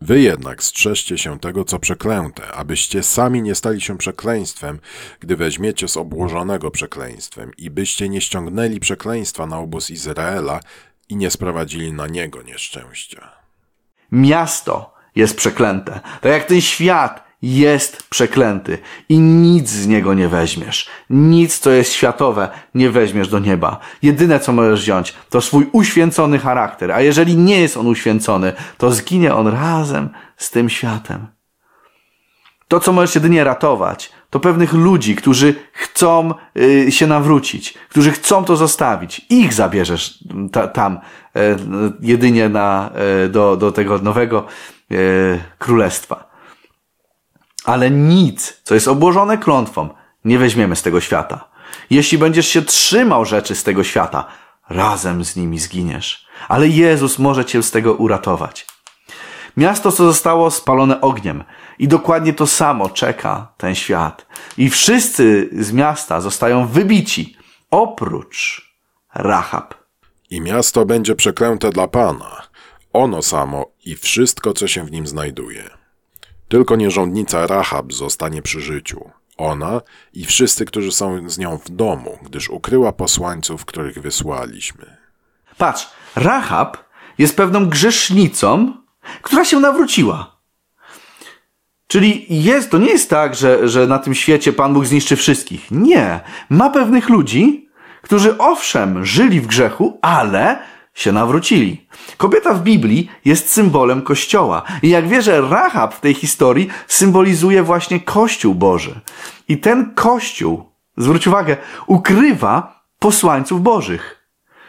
Wy jednak strzeżcie się tego, co przeklęte, abyście sami nie stali się przekleństwem, gdy weźmiecie z obłożonego przekleństwem i byście nie ściągnęli przekleństwa na obóz Izraela i nie sprowadzili na niego nieszczęścia. Miasto jest przeklęte. Tak jak ten świat jest przeklęty i nic z niego nie weźmiesz. Nic, co jest światowe, nie weźmiesz do nieba. Jedyne, co możesz wziąć, to swój uświęcony charakter, a jeżeli nie jest on uświęcony, to zginie on razem z tym światem. To, co możesz jedynie ratować, to pewnych ludzi, którzy chcą y, się nawrócić, którzy chcą to zostawić. Ich zabierzesz ta, tam y, jedynie na, y, do, do tego nowego y, królestwa. Ale nic, co jest obłożone klątwą, nie weźmiemy z tego świata. Jeśli będziesz się trzymał rzeczy z tego świata, razem z nimi zginiesz. Ale Jezus może cię z tego uratować. Miasto, co zostało spalone ogniem. I dokładnie to samo czeka ten świat. I wszyscy z miasta zostają wybici, oprócz Rahab. I miasto będzie przeklęte dla Pana, ono samo i wszystko, co się w nim znajduje. Tylko nierządnica Rahab zostanie przy życiu. Ona i wszyscy, którzy są z nią w domu, gdyż ukryła posłańców, których wysłaliśmy. Patrz, Rahab jest pewną grzesznicą, która się nawróciła. Czyli jest, to nie jest tak, że, że na tym świecie Pan Bóg zniszczy wszystkich. Nie. Ma pewnych ludzi, którzy owszem żyli w grzechu, ale się nawrócili. Kobieta w Biblii jest symbolem Kościoła. I jak wierzę, Rahab w tej historii symbolizuje właśnie Kościół Boży. I ten Kościół, zwróć uwagę, ukrywa posłańców Bożych.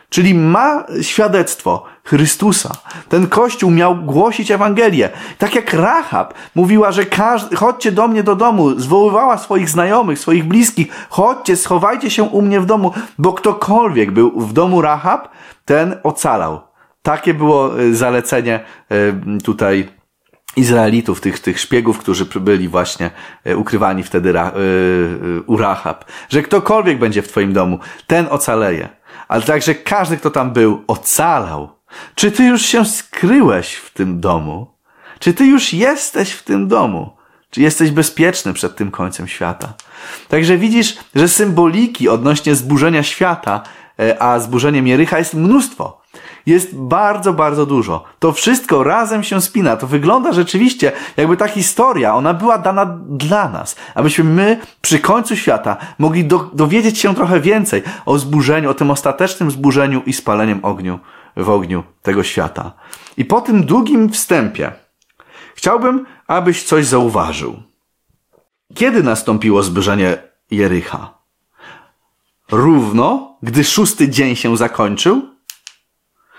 Czyli ma świadectwo Chrystusa. Ten Kościół miał głosić Ewangelię. Tak jak Rahab mówiła, że każdy, chodźcie do mnie do domu, zwoływała swoich znajomych, swoich bliskich, chodźcie, schowajcie się u mnie w domu, bo ktokolwiek był w domu Rahab, ten ocalał. Takie było y, zalecenie y, tutaj Izraelitów, tych, tych szpiegów, którzy byli właśnie y, ukrywani wtedy u Rahab, że ktokolwiek będzie w twoim domu, ten ocaleje. Ale także każdy, kto tam był, ocalał. Czy ty już się skryłeś w tym domu? Czy ty już jesteś w tym domu? Czy jesteś bezpieczny przed tym końcem świata? Także widzisz, że symboliki odnośnie zburzenia świata E, a zburzeniem Jericha jest mnóstwo. Jest bardzo, bardzo dużo. To wszystko razem się spina. To wygląda rzeczywiście, jakby ta historia, ona była dana dla nas, abyśmy my przy końcu świata mogli do, dowiedzieć się trochę więcej o zburzeniu, o tym ostatecznym zburzeniu i spaleniem ogniu w ogniu tego świata. I po tym długim wstępie chciałbym, abyś coś zauważył. Kiedy nastąpiło zburzenie Jericha? równo, gdy szósty dzień się zakończył?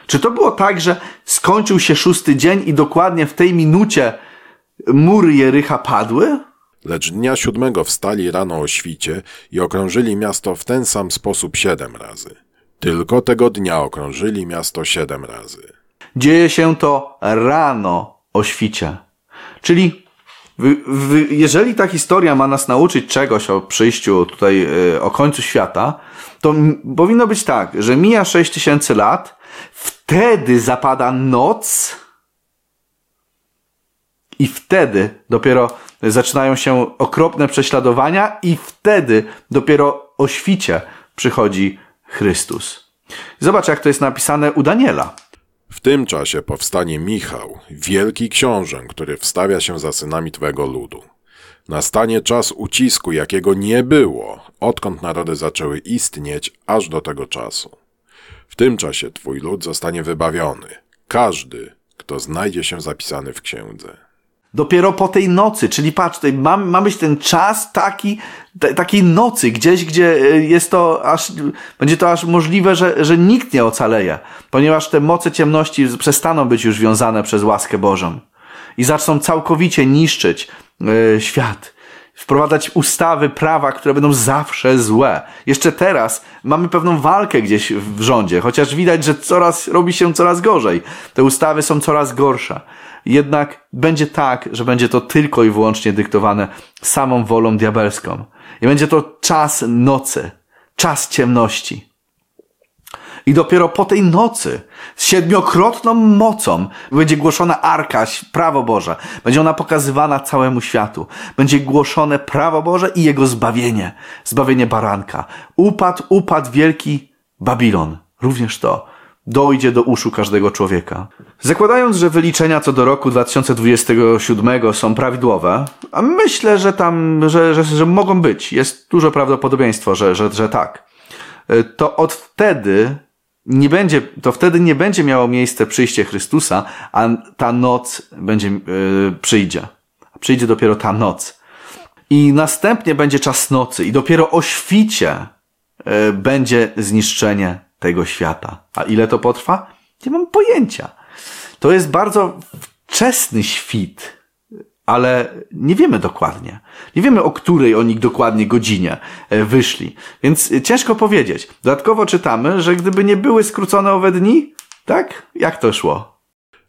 Czy to było tak, że skończył się szósty dzień i dokładnie w tej minucie mury Jericha padły? Lecz dnia siódmego wstali rano o świcie i okrążyli miasto w ten sam sposób siedem razy. Tylko tego dnia okrążyli miasto siedem razy. Dzieje się to rano o świcie. Czyli jeżeli ta historia ma nas nauczyć czegoś o przyjściu tutaj, e, o końcu świata, to powinno być tak, że mija 6 tysięcy lat, wtedy zapada noc i wtedy dopiero zaczynają się okropne prześladowania i wtedy dopiero o świcie przychodzi Chrystus. Zobacz, jak to jest napisane u Daniela. W tym czasie powstanie Michał, wielki książę, który wstawia się za synami Twego ludu. Nastanie czas ucisku, jakiego nie było, odkąd narody zaczęły istnieć, aż do tego czasu. Tym czasie Twój lud zostanie wybawiony, każdy, kto znajdzie się zapisany w księdze. Dopiero po tej nocy, czyli patrz, tutaj ma, ma być ten czas taki, t- takiej nocy, gdzieś, gdzie e, jest to aż, będzie to aż możliwe, że, że nikt nie ocaleje, ponieważ te moce ciemności przestaną być już wiązane przez łaskę Bożą i zaczną całkowicie niszczyć yy, świat. Wprowadzać ustawy, prawa, które będą zawsze złe. Jeszcze teraz mamy pewną walkę gdzieś w rządzie, chociaż widać, że coraz robi się coraz gorzej. Te ustawy są coraz gorsze jednak będzie tak, że będzie to tylko i wyłącznie dyktowane samą wolą diabelską. I będzie to czas nocy, czas ciemności. I dopiero po tej nocy, z siedmiokrotną mocą, będzie głoszona Arka, prawo Boże. Będzie ona pokazywana całemu światu. Będzie głoszone prawo Boże i jego zbawienie. Zbawienie baranka. Upadł, upadł wielki Babilon. Również to dojdzie do uszu każdego człowieka. Zakładając, że wyliczenia co do roku 2027 są prawidłowe, a myślę, że tam, że, że, że mogą być, jest duże prawdopodobieństwo, że, że, że tak, to od wtedy nie będzie, to wtedy nie będzie miało miejsce przyjście Chrystusa, a ta noc będzie, yy, przyjdzie. Przyjdzie dopiero ta noc. I następnie będzie czas nocy i dopiero o świcie yy, będzie zniszczenie tego świata. A ile to potrwa? Nie mam pojęcia. To jest bardzo wczesny świt, ale nie wiemy dokładnie. Nie wiemy, o której oni dokładnie godzinie e, wyszli. Więc ciężko powiedzieć. Dodatkowo czytamy, że gdyby nie były skrócone owe dni, tak? Jak to szło?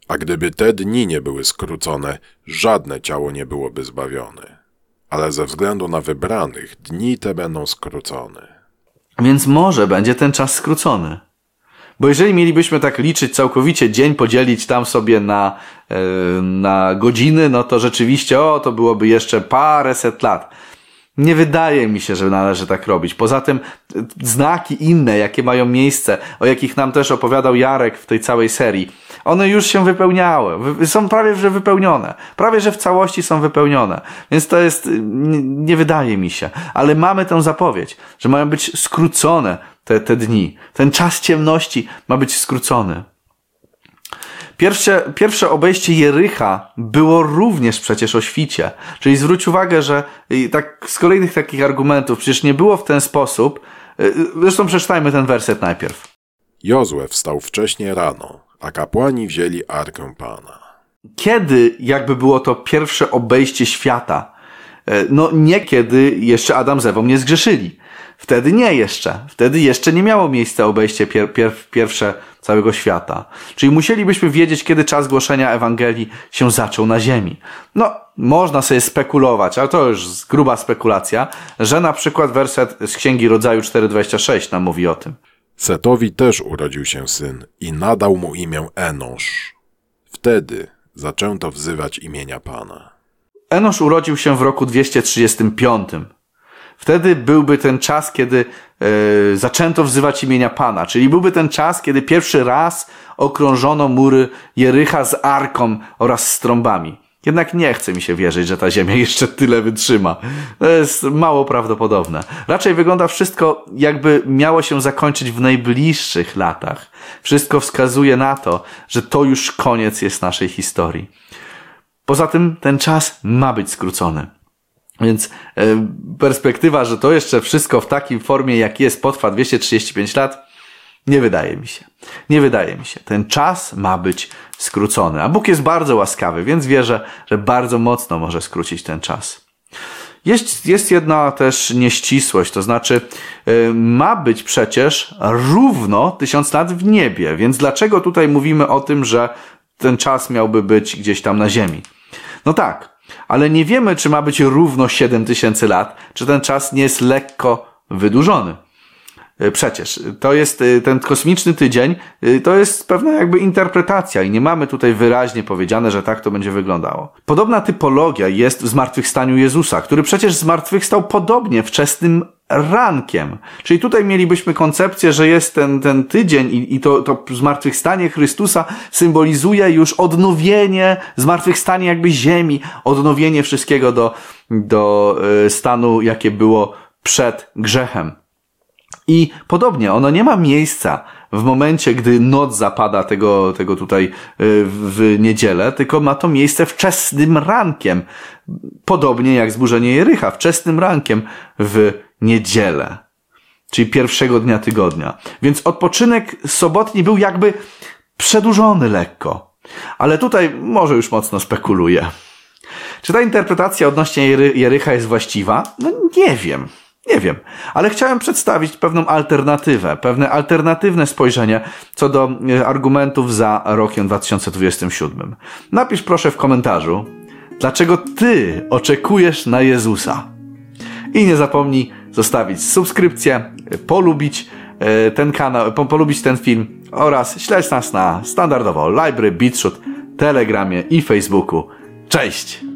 A gdyby te dni nie były skrócone, żadne ciało nie byłoby zbawione. Ale ze względu na wybranych, dni te będą skrócone. Więc może będzie ten czas skrócony. Bo jeżeli mielibyśmy tak liczyć całkowicie, dzień podzielić tam sobie na, yy, na godziny, no to rzeczywiście, o, to byłoby jeszcze parę set lat. Nie wydaje mi się, że należy tak robić. Poza tym znaki inne, jakie mają miejsce, o jakich nam też opowiadał Jarek w tej całej serii, one już się wypełniały. Są prawie że wypełnione. Prawie że w całości są wypełnione. Więc to jest, nie, nie wydaje mi się. Ale mamy tę zapowiedź, że mają być skrócone te, te dni. Ten czas ciemności ma być skrócony. Pierwsze, pierwsze obejście Jericha było również przecież o świcie. Czyli zwróć uwagę, że tak z kolejnych takich argumentów przecież nie było w ten sposób. Y, zresztą przeczytajmy ten werset najpierw. Jozue wstał wcześnie rano, a kapłani wzięli Arkę Pana. Kiedy jakby było to pierwsze obejście świata? E, no nie kiedy jeszcze Adam z Ewą nie zgrzeszyli. Wtedy nie jeszcze. Wtedy jeszcze nie miało miejsca obejście pier pier pierwsze całego świata. Czyli musielibyśmy wiedzieć, kiedy czas głoszenia Ewangelii się zaczął na ziemi. No, można sobie spekulować, ale to już gruba spekulacja, że na przykład werset z Księgi Rodzaju 4.26 nam mówi o tym. Setowi też urodził się syn i nadał mu imię Enosz. Wtedy zaczęto wzywać imienia Pana. Enosz urodził się w roku 235. Wtedy byłby ten czas, kiedy e, zaczęto wzywać imienia Pana, czyli byłby ten czas, kiedy pierwszy raz okrążono mury Jericha z arką oraz z trąbami. Jednak nie chce mi się wierzyć, że ta ziemia jeszcze tyle wytrzyma. To jest mało prawdopodobne. Raczej wygląda wszystko, jakby miało się zakończyć w najbliższych latach. Wszystko wskazuje na to, że to już koniec jest naszej historii. Poza tym ten czas ma być skrócony. Więc e, perspektywa, że to jeszcze wszystko w takiej formie, jak jest, potrwa 235 lat, nie wydaje mi się. Nie wydaje mi się. Ten czas ma być skrócony. A Bóg jest bardzo łaskawy, więc wierzę, że bardzo mocno może skrócić ten czas. Jest, jest jedna też nieścisłość, to znaczy yy, ma być przecież równo tysiąc lat w niebie, więc dlaczego tutaj mówimy o tym, że ten czas miałby być gdzieś tam na ziemi? No tak, ale nie wiemy, czy ma być równo 7 tysięcy lat, czy ten czas nie jest lekko wydłużony. E, przecież to jest e, ten kosmiczny tydzień, e, to jest pewna jakby interpretacja i nie mamy tutaj wyraźnie powiedziane, że tak to będzie wyglądało. Podobna typologia jest w zmartwychwstaniu Jezusa, który przecież zmartwychwstał podobnie wczesnym rankiem. Czyli tutaj mielibyśmy koncepcję, że jest ten, ten tydzień i, i to, to zmartwychwstanie Chrystusa symbolizuje już odnowienie, zmartwychwstanie jakby ziemi, odnowienie wszystkiego do, do stanu, jakie było przed grzechem. I podobnie, ono nie ma miejsca w momencie, gdy noc zapada tego, tego tutaj y, w niedzielę, tylko ma to miejsce wczesnym rankiem. Podobnie jak zburzenie Jerycha, wczesnym rankiem w niedzielę. Czyli pierwszego dnia tygodnia. Więc odpoczynek sobotni był jakby przedłużony lekko. Ale tutaj może już mocno spekuluję. Czy ta interpretacja odnośnie Jerycha jest właściwa? No nie wiem. Nie wiem, ale chciałem przedstawić pewną alternatywę, pewne alternatywne spojrzenie co do e, argumentów za rokiem 2027. Napisz proszę w komentarzu, dlaczego ty oczekujesz na Jezusa. I nie zapomnij zostawić subskrypcję, polubić e, ten kanał, po, polubić ten film oraz śledź nas na standardowo Library, Beatshoot, Telegramie i Facebooku. Cześć!